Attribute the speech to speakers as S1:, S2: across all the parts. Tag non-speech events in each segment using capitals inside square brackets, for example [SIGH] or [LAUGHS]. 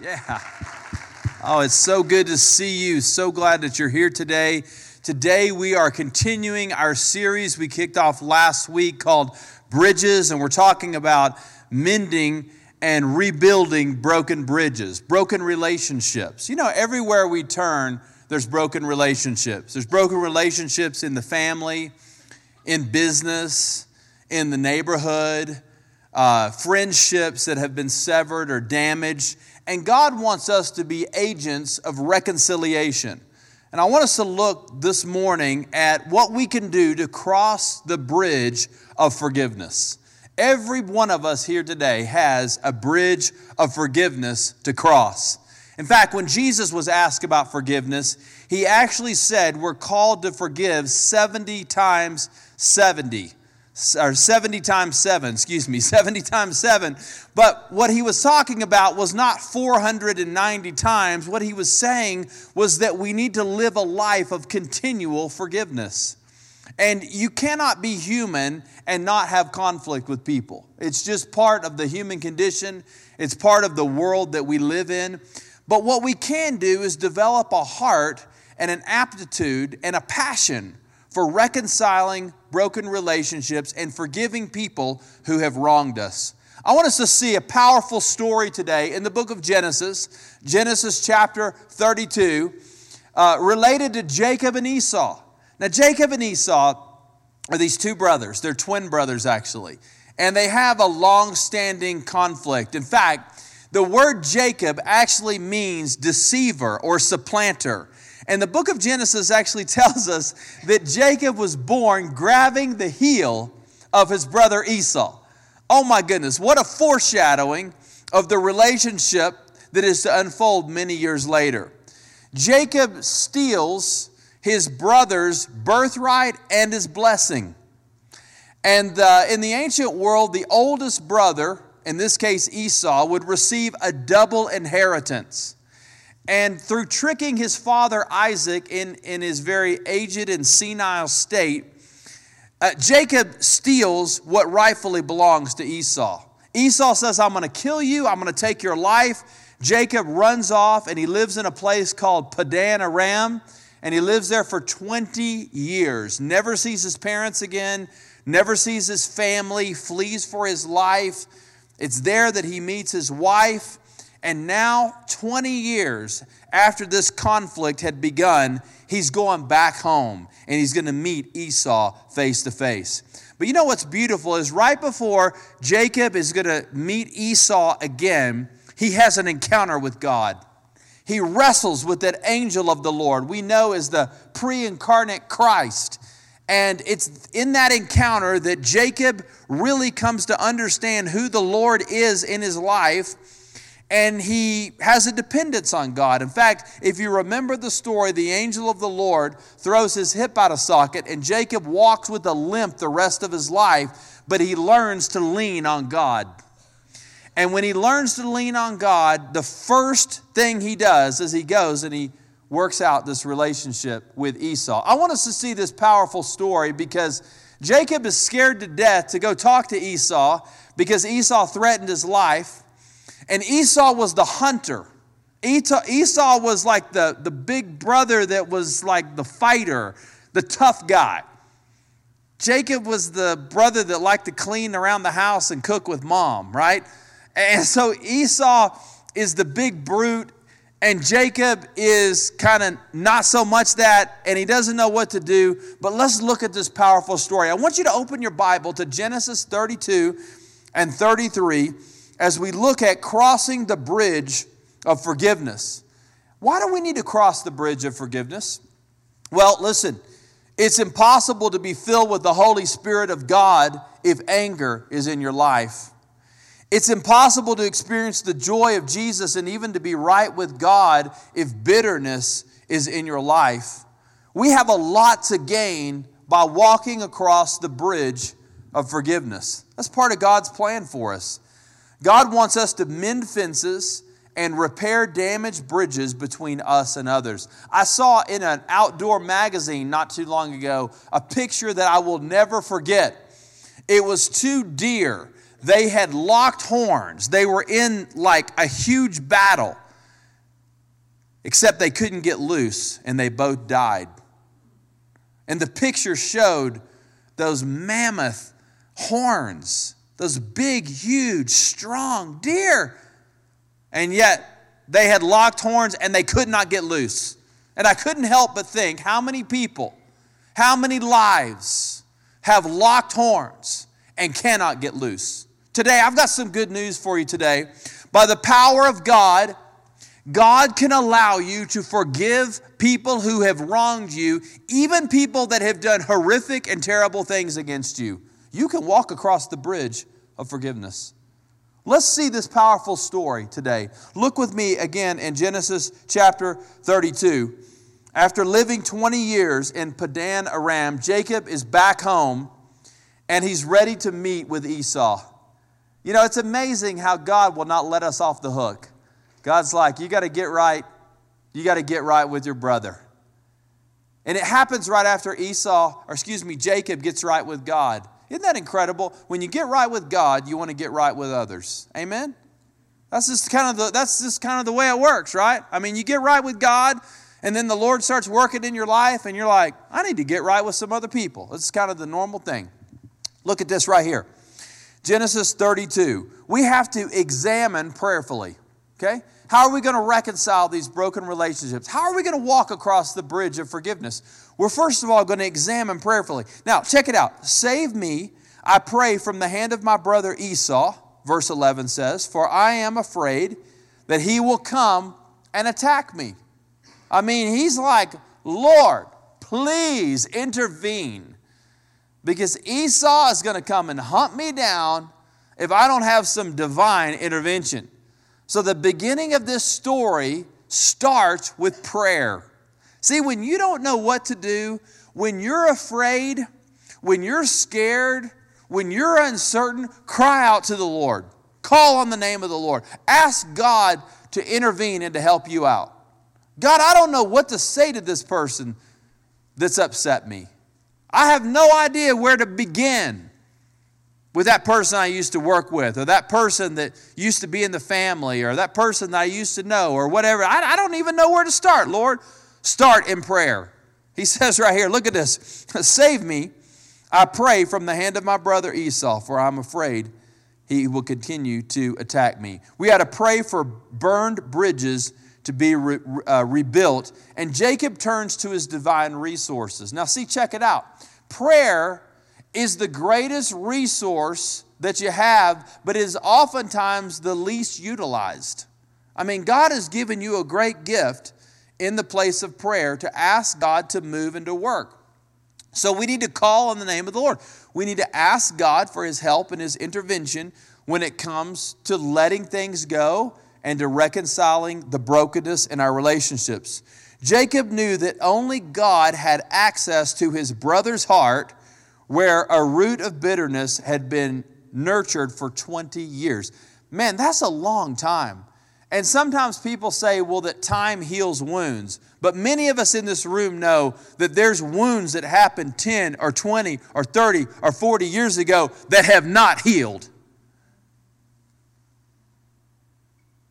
S1: Yeah. Oh, it's so good to see you. So glad that you're here today. Today, we are continuing our series we kicked off last week called Bridges, and we're talking about mending and rebuilding broken bridges, broken relationships. You know, everywhere we turn, there's broken relationships. There's broken relationships in the family, in business, in the neighborhood, uh, friendships that have been severed or damaged. And God wants us to be agents of reconciliation. And I want us to look this morning at what we can do to cross the bridge of forgiveness. Every one of us here today has a bridge of forgiveness to cross. In fact, when Jesus was asked about forgiveness, he actually said we're called to forgive 70 times 70 or 70 times 7, excuse me, [LAUGHS] 70 times 7. But what he was talking about was not 490 times. What he was saying was that we need to live a life of continual forgiveness. And you cannot be human and not have conflict with people. It's just part of the human condition, it's part of the world that we live in. But what we can do is develop a heart and an aptitude and a passion for reconciling broken relationships and forgiving people who have wronged us. I want us to see a powerful story today in the book of Genesis, Genesis chapter 32, uh, related to Jacob and Esau. Now, Jacob and Esau are these two brothers, they're twin brothers actually, and they have a long standing conflict. In fact, the word Jacob actually means deceiver or supplanter. And the book of Genesis actually [LAUGHS] tells us that Jacob was born grabbing the heel of his brother Esau. Oh my goodness, what a foreshadowing of the relationship that is to unfold many years later. Jacob steals his brother's birthright and his blessing. And uh, in the ancient world, the oldest brother, in this case Esau, would receive a double inheritance. And through tricking his father Isaac in, in his very aged and senile state, uh, Jacob steals what rightfully belongs to Esau. Esau says, I'm going to kill you, I'm going to take your life. Jacob runs off and he lives in a place called Padan Aram, and he lives there for 20 years. Never sees his parents again, never sees his family, flees for his life. It's there that he meets his wife. And now, 20 years after this conflict had begun, he's going back home and he's going to meet Esau face to face. But you know what's beautiful is right before Jacob is going to meet Esau again, he has an encounter with God. He wrestles with that angel of the Lord, we know as the pre incarnate Christ. And it's in that encounter that Jacob really comes to understand who the Lord is in his life and he has a dependence on God. In fact, if you remember the story, the angel of the Lord throws his hip out of socket, and Jacob walks with a limp the rest of his life, but he learns to lean on God. And when he learns to lean on God, the first thing he does is he goes and he works out this relationship with Esau. I want us to see this powerful story because Jacob is scared to death to go talk to Esau because Esau threatened his life. And Esau was the hunter. Esau was like the, the big brother that was like the fighter, the tough guy. Jacob was the brother that liked to clean around the house and cook with mom, right? And so Esau is the big brute, and Jacob is kind of not so much that, and he doesn't know what to do. But let's look at this powerful story. I want you to open your Bible to Genesis 32 and 33 as we look at crossing the bridge of forgiveness. Why do we need to cross the bridge of forgiveness? Well, listen, it's impossible to be filled with the Holy Spirit of God if anger is in your life. It's impossible to experience the joy of Jesus and even to be right with God if bitterness is in your life. We have a lot to gain by walking across the bridge of forgiveness. That's part of God's plan for us. God wants us to mend fences and repair damaged bridges between us and others. I saw in an outdoor magazine not too long ago a picture that I will never forget. It was two deer. They had locked horns. They were in like a huge battle. except they couldn't get loose and they both died. And the picture showed those mammoth horns, those big, huge, strong deer. And yet they had locked horns and they could not get loose. And I couldn't help but think how many people, how many lives have locked horns and cannot get loose. Today, I've got some good news for you today. By the power of God, God can allow you to forgive people who have wronged you, even people that have done horrific and terrible things against you. You can walk across the bridge of forgiveness. Let's see this powerful story today. Look with me again in Genesis chapter 32. After living 20 years in Padan Aram, Jacob is back home and he's ready to meet with Esau. You know, it's amazing how God will not let us off the hook. God's like, you got to get right. You got to get right with your brother. And it happens right after Esau, or excuse me, Jacob gets right with God. Isn't that incredible? When you get right with God, you want to get right with others. Amen? That's just kind of the that's just kind of the way it works, right? I mean, you get right with God, and then the Lord starts working in your life, and you're like, I need to get right with some other people. It's kind of the normal thing. Look at this right here. Genesis 32. We have to examine prayerfully. Okay? How are we going to reconcile these broken relationships? How are we going to walk across the bridge of forgiveness? We're first of all going to examine prayerfully. Now, check it out. Save me, I pray, from the hand of my brother Esau, verse 11 says, For I am afraid that he will come and attack me. I mean, he's like, Lord, please intervene because Esau is going to come and hunt me down if I don't have some divine intervention. So, the beginning of this story starts with prayer. See, when you don't know what to do, when you're afraid, when you're scared, when you're uncertain, cry out to the Lord. Call on the name of the Lord. Ask God to intervene and to help you out. God, I don't know what to say to this person that's upset me. I have no idea where to begin with that person I used to work with, or that person that used to be in the family, or that person that I used to know, or whatever. I, I don't even know where to start, Lord. Start in prayer. He [LAUGHS] says right here, look at this. Save me, I pray, from the hand of my brother Esau, for I'm afraid he will continue to attack me. We had to pray for burned bridges to be re, uh, rebuilt, and Jacob turns to his divine resources. Now, see, check it out. Prayer is the greatest resource that you have, but is oftentimes the least utilized. I mean, God has given you a great gift in the place of prayer to ask God to move and to work. So we need to call on the name of the Lord. We need to ask God for his help and his intervention when it comes to letting things go and to reconciling the brokenness in our relationships. Jacob knew that only God had access to his brother's heart where a root of bitterness had been nurtured for 20 years. Man, that's a long time. And sometimes people say, well, that time heals wounds. But many of us in this room know that there's wounds that happened 10 or 20 or 30 or 40 years ago that have not healed.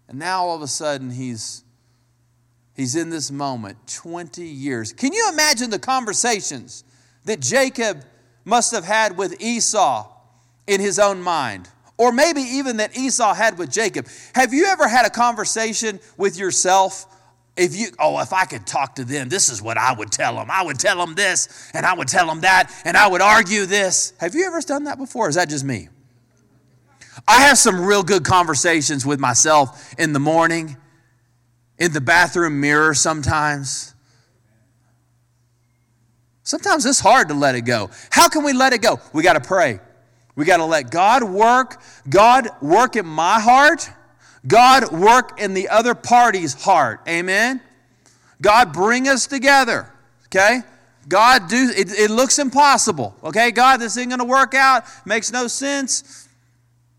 S1: And now all of a sudden he's he's in this moment 20 years. Can you imagine the conversations that Jacob must have had with Esau in his own mind, or maybe even that Esau had with Jacob. Have you ever had a conversation with yourself? If you, oh, if I could talk to them, this is what I would tell them. I would tell them this, and I would tell them that, and I would argue this. Have you ever done that before? is that just me? I have some real good conversations with myself in the morning, in the bathroom mirror sometimes. Sometimes it's hard to let it go. How can we let it go? We got to pray. We got to let God work. God work in my heart. God work in the other party's heart. Amen. God bring us together. Okay? God do it, it looks impossible. Okay, God, this ain't gonna work out, makes no sense.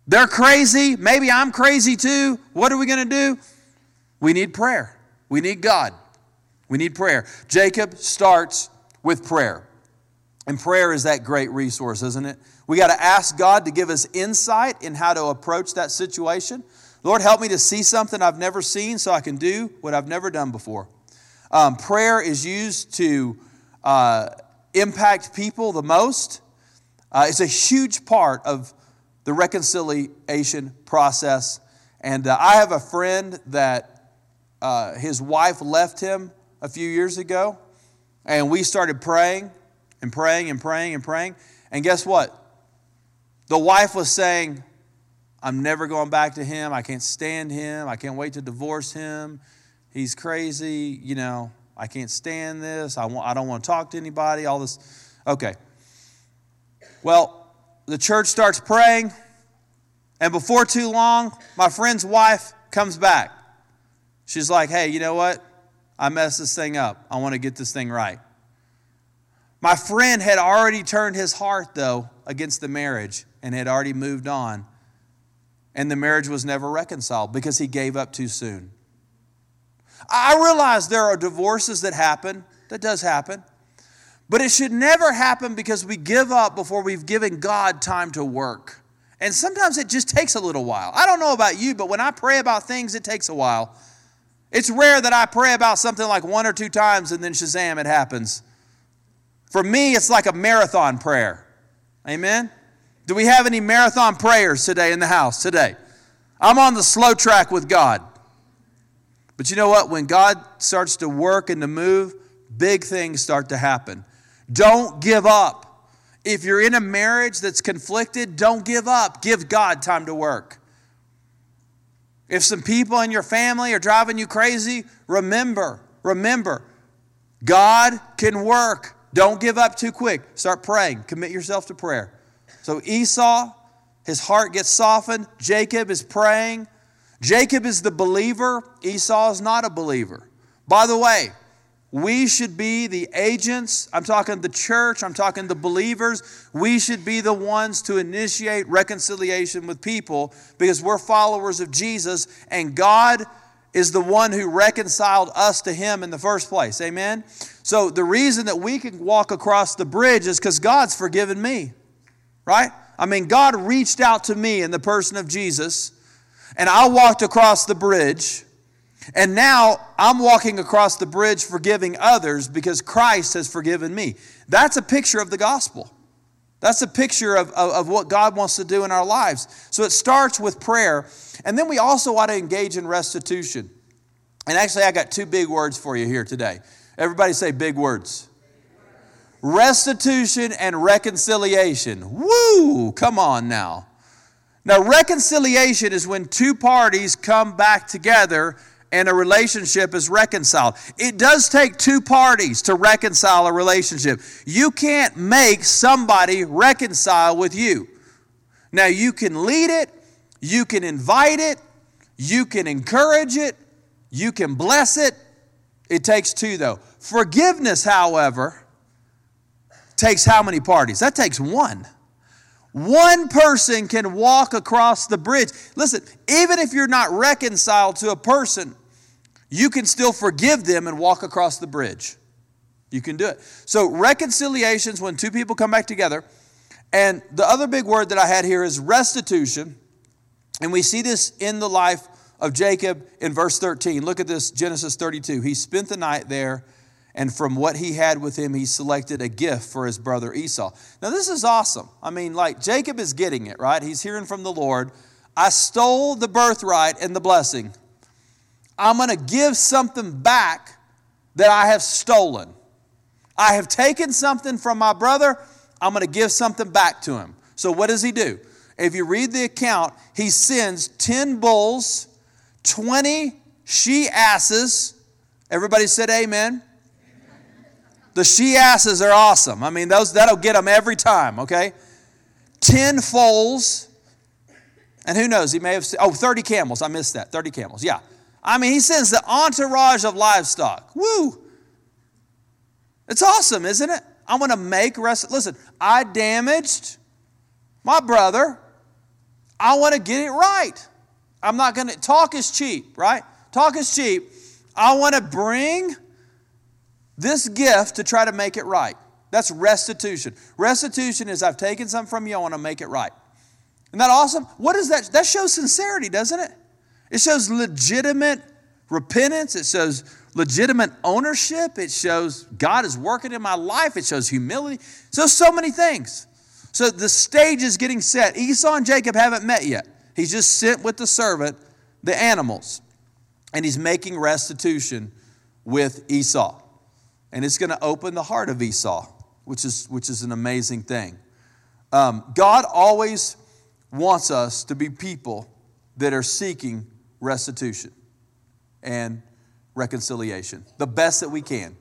S1: They're crazy. Maybe I'm crazy too. What are we gonna do? We need prayer. We need God. We need prayer. Jacob starts with prayer. And prayer is that great resource, isn't it? We got to ask God to give us insight in how to approach that situation. Lord, help me to see something I've never seen so I can do what I've never done before. Um, prayer is used to uh, impact people the most. Uh, it's a huge part of the reconciliation process. And uh, I have a friend that uh, his wife left him a few years ago, and we started praying and praying and praying and praying. And guess what? The wife was saying, I'm never going back to him. I can't stand him. I can't wait to divorce him. He's crazy. You know, I can't stand this. I, want, I don't want to talk to anybody. All this. Okay. Well, the church starts praying, and before too long, my friend's wife comes back. She's like, hey, you know what? I messed this thing up. I want to get this thing right. My friend had already turned his heart, though, against the marriage and had already moved on. And the marriage was never reconciled because he gave up too soon. I realize there are divorces that happen, that does happen. But it should never happen because we give up before we've given God time to work. And sometimes it just takes a little while. I don't know about you, but when I pray about things, it takes a while. It's rare that I pray about something like one or two times and then Shazam, it happens. For me, it's like a marathon prayer. Amen? Do we have any marathon prayers today in the house today? I'm on the slow track with God. But you know what? When God starts to work and to move, big things start to happen. Don't give up. If you're in a marriage that's conflicted, don't give up. Give God time to work. If some people in your family are driving you crazy, remember, remember, God can work. Don't give up too quick. Start praying. Commit yourself to prayer. So Esau, his heart gets softened. Jacob is praying. Jacob is the believer. Esau is not a believer. By the way, we should be the agents. I'm talking the church, I'm talking the believers. We should be the ones to initiate reconciliation with people because we're followers of Jesus and God is the one who reconciled us to Him in the first place. Amen? So the reason that we can walk across the bridge is because God's forgiven me, right? I mean, God reached out to me in the person of Jesus, and I walked across the bridge and now I'm walking across the bridge forgiving others because Christ has forgiven me. That's a picture of the gospel. That's a picture of, of, of, what God wants to do in our lives. So it starts with prayer. And then we also want to engage in restitution. And actually, I got two big words for you here today. Everybody say big words. Restitution and reconciliation. Woo! Come on now. Now, reconciliation is when two parties come back together and a relationship is reconciled. It does take two parties to reconcile a relationship. You can't make somebody reconcile with you. Now, you can lead it, you can invite it, you can encourage it, you can bless it. It takes two, though. Forgiveness, however, takes how many parties? That takes one. One person can walk across the bridge. Listen, even if you're not reconciled to a person, you can still forgive them and walk across the bridge. You can do it. So, reconciliations when two people come back together. And the other big word that I had here is restitution. And we see this in the life of Jacob in verse 13. Look at this Genesis 32. He spent the night there, and from what he had with him, he selected a gift for his brother Esau. Now, this is awesome. I mean, like, Jacob is getting it, right? He's hearing from the Lord. I stole the birthright and the blessing. I'm going to give something back that I have stolen. I have taken something from my brother, I'm going to give something back to him. So, what does he do? If you read the account, he sends 10 bulls, 20 she asses. Everybody said amen. The she asses are awesome. I mean, those that'll get them every time, okay? 10 foals. And who knows, he may have, oh, 30 camels. I missed that. 30 camels, yeah. I mean, he sends the entourage of livestock. Woo! It's awesome, isn't it? I want to make rest. Listen, I damaged my brother. I want to get it right. I'm not going to talk is cheap, right? Talk is cheap. I want to bring this gift to try to make it right. That's restitution. Restitution is I've taken something from you, I want to make it right. Isn't that awesome? What is that? That shows sincerity, doesn't it? It shows legitimate repentance. It shows legitimate ownership. It shows God is working in my life. It shows humility. So, so many things. So the stage is getting set. Esau and Jacob haven't met yet. He's just sent with the servant the animals, and he's making restitution with Esau. And it's going to open the heart of Esau, which is, which is an amazing thing. Um, God always wants us to be people that are seeking restitution and reconciliation, the best that we can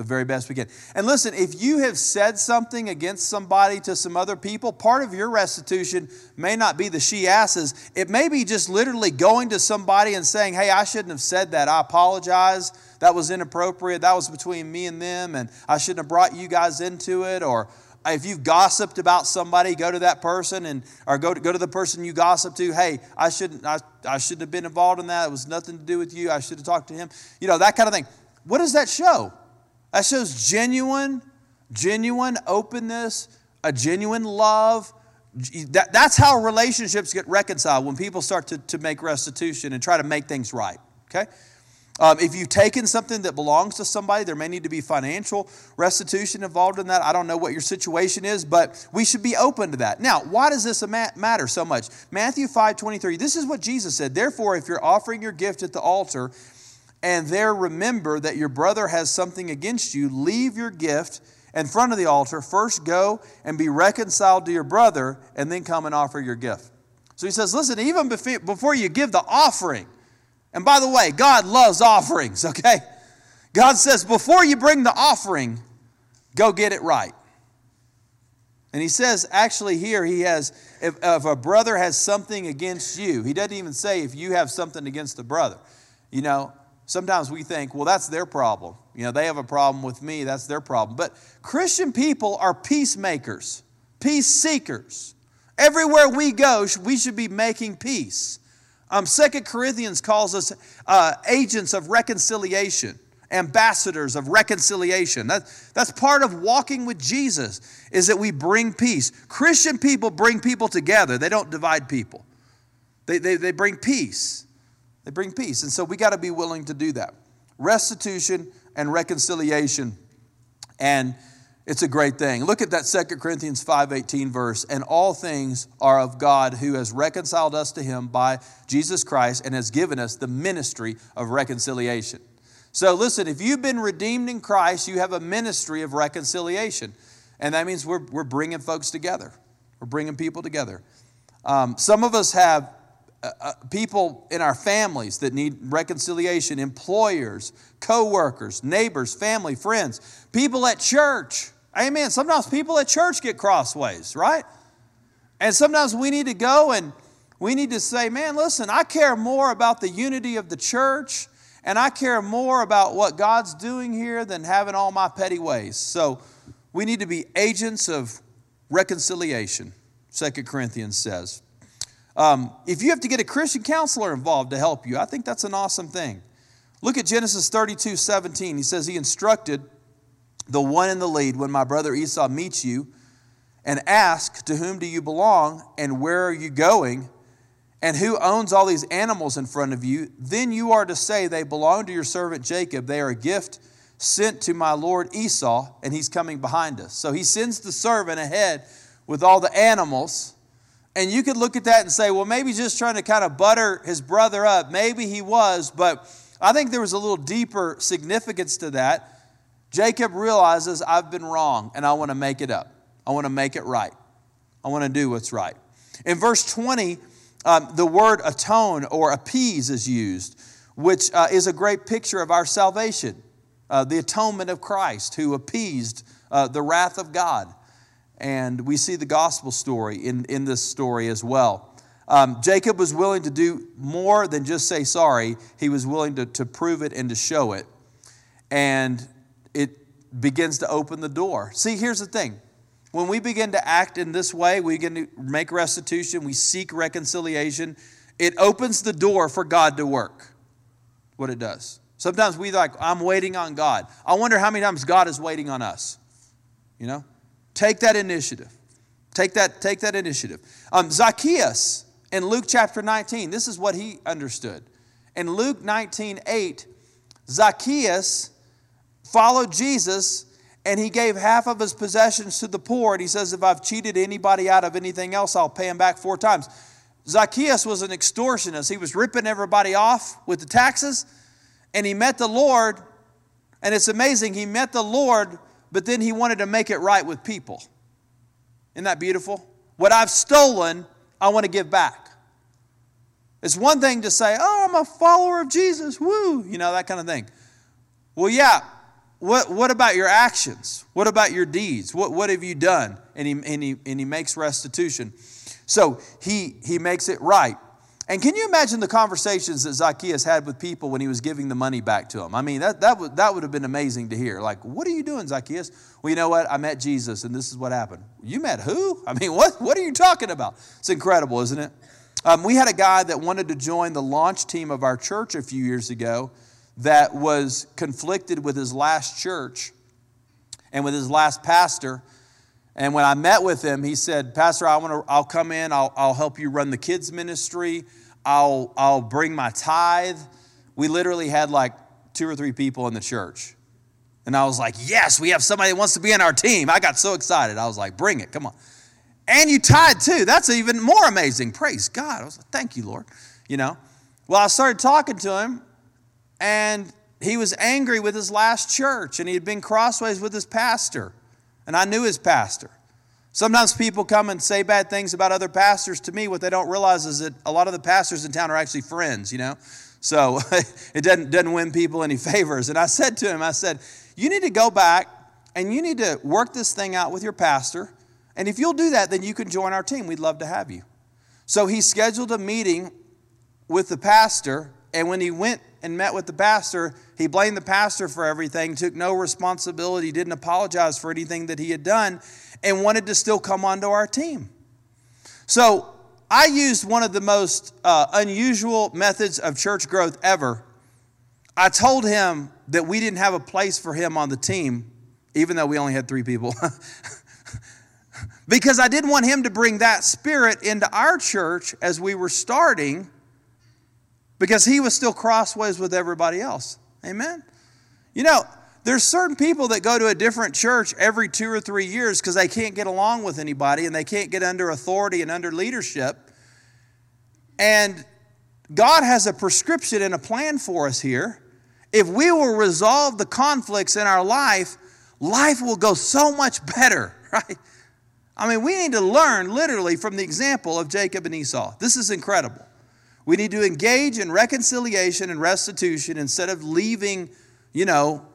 S1: the very best we can. And listen, if you have said something against somebody to some other people, part of your restitution may not be the she asses. It may be just literally going to somebody and saying, Hey, I shouldn't have said that. I apologize. That was inappropriate. That was between me and them, and I shouldn't have brought you guys into it. Or if you've gossiped about somebody, go to that person and or go to, go to the person you gossip to. Hey, I shouldn't I, I shouldn't have been involved in that. It was nothing to do with you. I should have talked to him. You know that kind of thing. What does that show? That shows genuine, genuine openness, a genuine love. That, that's how relationships get reconciled when people start to, to make restitution and try to make things right. Okay? Um, if you've taken something that belongs to somebody, there may need to be financial restitution involved in that. I don't know what your situation is, but we should be open to that. Now, why does this matter so much? Matthew 5 23, this is what Jesus said. Therefore, if you're offering your gift at the altar and there remember that your brother has something against you, leave your gift in front of the altar. First go and be reconciled to your brother, and then come and offer your gift. So he says, listen, even before you give the offering, and by the way, God loves offerings, [LAUGHS] okay? God says, before you bring the offering, go get it right. And he says, actually, here he has, if, if, a brother has something against you, he doesn't even say if you have something against the brother. You know, Sometimes we think, well, that's their problem. You know, they have a problem with me, that's their problem. But Christian people are peacemakers, peace seekers. Everywhere we go, we should be making peace. Um, Second Corinthians calls us uh, agents of reconciliation, ambassadors of reconciliation. That, that's part of walking with Jesus, is that we bring peace. Christian people bring people together, they don't divide people, they, they, they bring peace. They bring peace. And so we got to be willing to do that. Restitution and reconciliation. And it's a great thing. Look at that Second Corinthians 5:18 verse. And all things are of God who has reconciled us to him by Jesus Christ and has given us the ministry of reconciliation. So listen, if you've been redeemed in Christ, you have a ministry of reconciliation. And that means we're, we're bringing folks together. We're bringing people together. Um, some of us have uh, people in our families that need reconciliation, employers, co-workers, neighbors, family, friends, people at church. Amen. Sometimes people at church get crossways, right? And sometimes we need to go and we need to say, man, listen, I care more about the unity of the church and I care more about what God's doing here than having all my petty ways. So we need to be agents of reconciliation, Second Corinthians says. Um, if you have to get a Christian counselor involved to help you, I think that's an awesome thing. Look at Genesis 32 17. He says, He instructed the one in the lead when my brother Esau meets you and ask, To whom do you belong and where are you going? And who owns all these animals in front of you? Then you are to say, They belong to your servant Jacob. They are a gift sent to my lord Esau, and he's coming behind us. So he sends the servant ahead with all the animals and you could look at that and say, well, maybe just trying to kind of butter his brother up. Maybe he was, but I think there was a little deeper significance to that. Jacob realizes, I've been wrong and I want to make it up. I want to make it right. I want to do what's right. In verse 20, um, the word atone or appease is used, which uh, is a great picture of our salvation, uh, the atonement of Christ who appeased uh, the wrath of God. And we see the gospel story in, in this story as well. Um, Jacob was willing to do more than just say sorry, he was willing to, to prove it and to show it. And it begins to open the door. See, here's the thing when we begin to act in this way, we begin to make restitution, we seek reconciliation, it opens the door for God to work. What it does. Sometimes we like, I'm waiting on God. I wonder how many times God is waiting on us. You know? Take that initiative. Take that, take that initiative. Um, Zacchaeus in Luke chapter 19, this is what he understood. In Luke 19 8, Zacchaeus followed Jesus and he gave half of his possessions to the poor. And he says, If I've cheated anybody out of anything else, I'll pay him back four times. Zacchaeus was an extortionist. He was ripping everybody off with the taxes, and he met the Lord. And it's amazing, he met the Lord, but then he wanted to make it right with people. Isn't that beautiful? What I've stolen, I want to give back. It's one thing to say, oh, I'm a follower of Jesus, woo, you know, that kind of thing. Well, yeah, what, what about your actions? What about your deeds? What, what have you done? And he, and, he, and he makes restitution. So he, he makes it right. And can you imagine the conversations that Zacchaeus had with people when he was giving the money back to them? I mean, that, that, would, that would have been amazing to hear. Like, what are you doing, Zacchaeus? Well, you know what? I met Jesus, and this is what happened. You met who? I mean, what, what are you talking about? It's incredible, isn't it? Um, we had a guy that wanted to join the launch team of our church a few years ago that was conflicted with his last church and with his last pastor. And when I met with him, he said, Pastor, I want to, I'll come in, I'll, I'll help you run the kids' ministry, I'll, I'll bring my tithe. We literally had like two or three people in the church. And I was like, Yes, we have somebody that wants to be in our team. I got so excited. I was like, Bring it, come on. And you tithe too. That's even more amazing. Praise God. I was like, Thank you, Lord. You know? Well, I started talking to him, and he was angry with his last church, and he had been crossways with his pastor and I knew his pastor. Sometimes people come and say bad things about other pastors to me. What they don't realize is that a lot of the pastors in town are actually friends, you know? So [LAUGHS] it doesn't, doesn't win people any [LAUGHS] favors. And I said to him, I said, You need to go back and you need to work this thing out with your pastor. And if you'll do that, then you can join our team. We'd love to have you. So he scheduled a meeting with the pastor. And when he went and met with the pastor, he blamed the pastor for everything, took no responsibility, didn't apologize for anything that he had done, and wanted to still come onto our team. So I used one of the most uh, unusual methods of church growth ever. I told him that we didn't have a place for him on the team, even though we only had three people. [LAUGHS] because I didn't want him to bring that spirit into our church as we were starting because he was still crossways with everybody else. Amen? You know, there's certain people that go to a different church every two or three years because they can't get along with anybody and they can't get under authority and under leadership. And God has a prescription and a plan for us here. If we will resolve the conflicts in our life, life will go so much better, [LAUGHS] right? I mean, we need to learn literally from the example of Jacob and Esau. This is incredible. We need to engage in reconciliation and restitution instead of leaving, you know,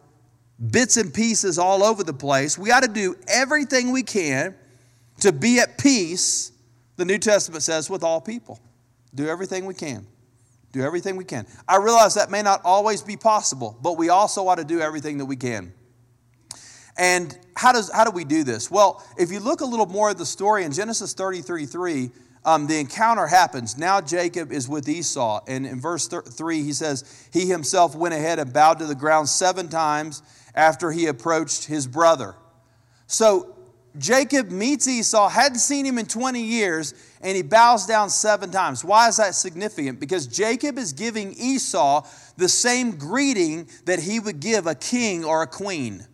S1: bits and pieces all over the place. We ought to do everything we can to be at peace, the New Testament says, with all people. Do everything we can. Do everything we can. I realize that may not always be possible, but we also ought to do everything that we can. And how, does, how do we do this? Well, if you look a little more at the story in Genesis 33 3, um, the encounter happens. Now Jacob is with Esau. And in verse 3, he says, He himself went ahead and bowed to the ground seven times after he approached his brother. So Jacob meets Esau, hadn't seen him in 20 years, and he bows down seven times. Why is that significant? Because Jacob is giving Esau the same greeting that he would give a king or a queen.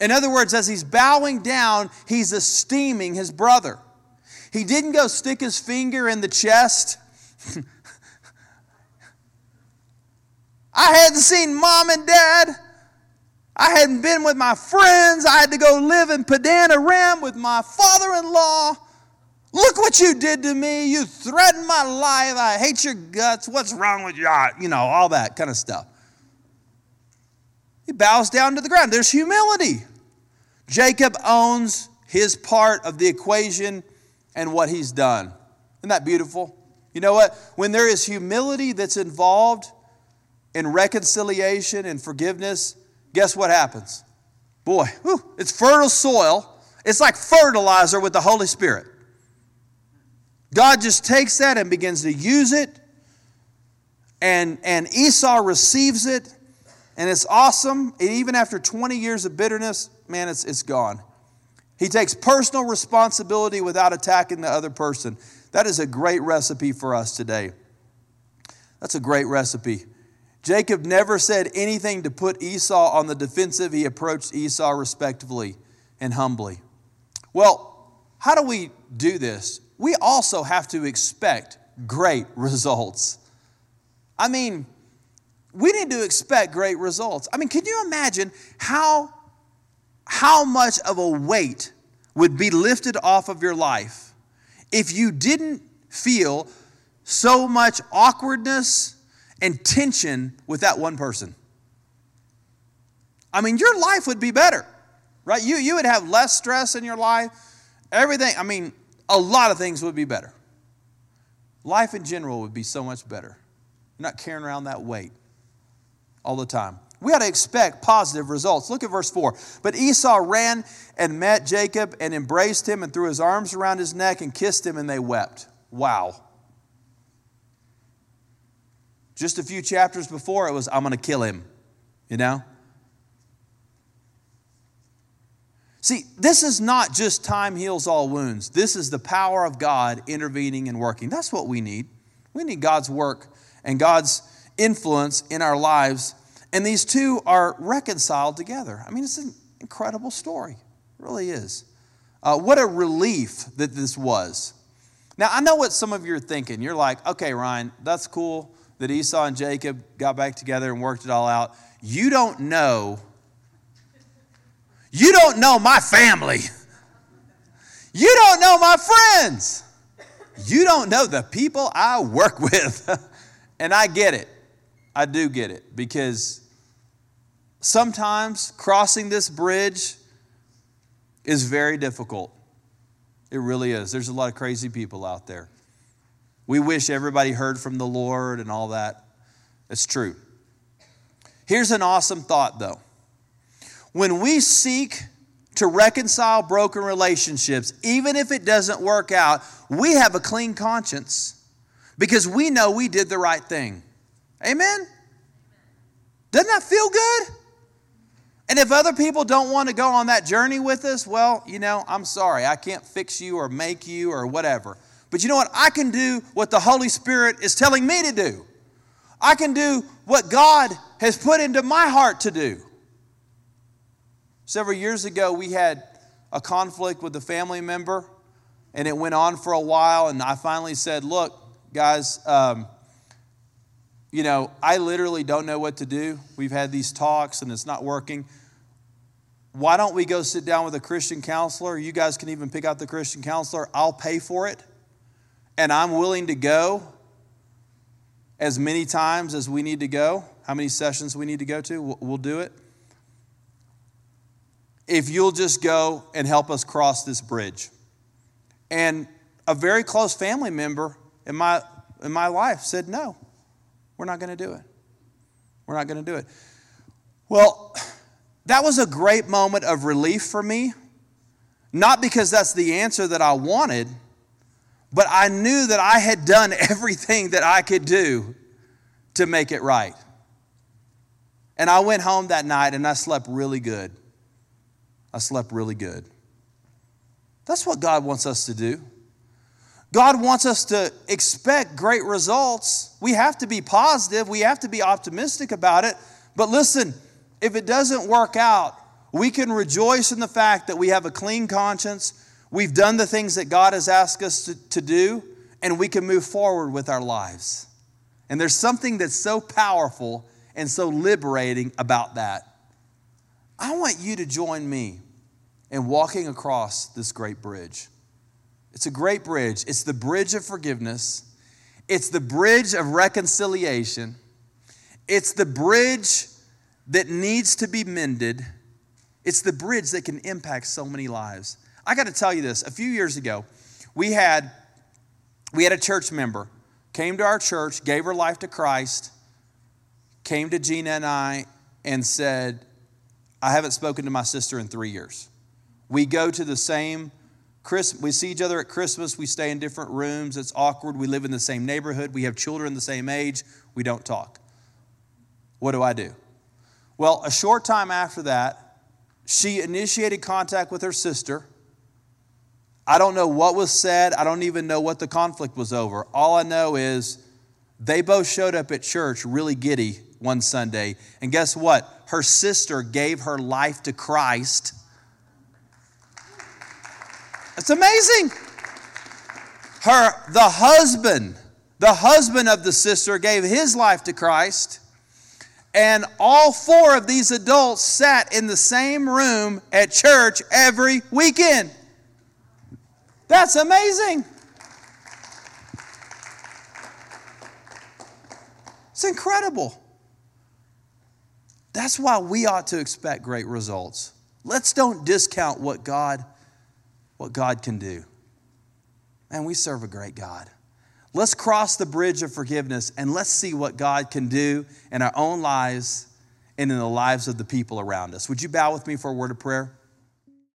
S1: In other words, as he's bowing down, he's esteeming his brother. He didn't go stick his finger in the chest. [LAUGHS] I hadn't seen mom and dad. I hadn't been with my friends. I had to go live in Padanaram with my father in law. Look what you did to me. You threatened my life. I hate your guts. What's wrong with you? You know, all that kind of stuff. He bows down to the ground. There's humility. Jacob owns his part of the equation and what he's done. Isn't that beautiful? You know what? When there is humility that's involved in reconciliation and forgiveness, guess what happens? Boy, whew, it's fertile soil. It's like fertilizer with the Holy Spirit. God just takes that and begins to use it, and, and Esau receives it, and it's awesome. And even after 20 years of bitterness, man, it's, it's gone. He takes personal responsibility without attacking the other person. That is a great recipe for us today. That's a great recipe. Jacob never said anything to put Esau on the defensive. He approached Esau respectfully and humbly. Well, how do we do this? We also have to expect great results. I mean, we need to expect great results. I mean, can you imagine how, how much of a weight would be lifted off of your life if you didn't feel so much awkwardness and tension with that one person? I mean, your life would be better, right? You, you would have less stress in your life. Everything, I mean, a lot of things would be better. Life in general would be so much better. You're not carrying around that weight all the time. We ought to expect positive results. Look at verse 4. But Esau ran and met Jacob and embraced him and threw his arms around his neck and kissed him, and they wept. Wow. Just a few chapters before, it was, I'm going to kill him, you know? See, this is not just time heals all wounds. This is the power of God intervening and working. That's what we need. We need God's work and God's influence in our lives. And these two are reconciled together. I mean, it's an incredible story. It really is. Uh, what a relief that this was. Now, I know what some of you are thinking. You're like, okay, Ryan, that's cool that Esau and Jacob got back together and worked it all out. You don't know you don't know my family. You don't know my friends. You don't know the people I work [LAUGHS] with. and I get it. I do get it because sometimes crossing this bridge is very difficult. It really is. There's a lot of crazy people out there. We wish everybody heard from the Lord and all that. It's true. Here's an awesome thought, though. When we seek to reconcile broken relationships, even if it doesn't work out, we have a clean conscience because we know we did the right thing. Amen? Doesn't that feel good? And if other people don't want to go on that journey with us, well, you know, I'm sorry. I can't fix you or make you or whatever. But you know what? I can do what the Holy Spirit is telling me to do. I can do what God has put into my heart to do. Several years ago, we had a conflict with a family member, and it went on for a while. And I finally said, Look, guys, um, you know, I literally don't know what to do. We've had these talks, and it's not working. Why don't we go sit down with a Christian counselor? You guys can even pick out the Christian counselor. I'll pay for it, and I'm willing to go as many times as we need to go. How many sessions we need to go to, we'll do it if you'll just go and help us cross this bridge. And a very close family member in my, in my life said, No, we're not going to do it. We're not going to do it. Well, that was a great moment of relief for me. Not because that's the answer that I wanted, but I knew that I had done [LAUGHS] everything that I could do to make it right. And I went home that night and I slept really good. I slept really good. That's what God wants us to do. God wants us to expect great results. We have to be positive, we have to be optimistic about it. But listen, if it doesn't work out, we can rejoice in the fact that we have a clean conscience, we've done the things that God has asked us to, to do, and we can move forward with our lives. And there's something that's so powerful and so liberating about that. I want you to join me in walking across this great bridge. It's a great bridge. It's the bridge of forgiveness, it's the bridge of reconciliation, it's the bridge that needs to be mended. It's the bridge that can impact so many lives. I got to tell you this. A few years ago, we had we had a church member came to our church, gave her life to Christ, came to Gina and I and said, I haven't spoken to my sister in 3 years. We go to the same Christmas, we see each other at Christmas, we stay in different rooms, it's awkward, we live in the same neighborhood, we have children the same age, we don't talk. What do I do? Well, a short time after that, she initiated contact with her sister. I don't know what was said. I don't even know what the conflict was over. All I know is They both showed up at church really giddy one Sunday. And guess what? Her sister gave her life to Christ. It's amazing. Her the husband, the husband of the sister gave his life to Christ. And all four of these adults sat in the same room at church every weekend. That's amazing. It's incredible. That's why we ought to expect great results. Let's don't discount what God what God can do. And we serve a great God. Let's cross the bridge of forgiveness and let's see what God can do in our own lives and in the lives of the people around us. Would you bow with me for a word of prayer?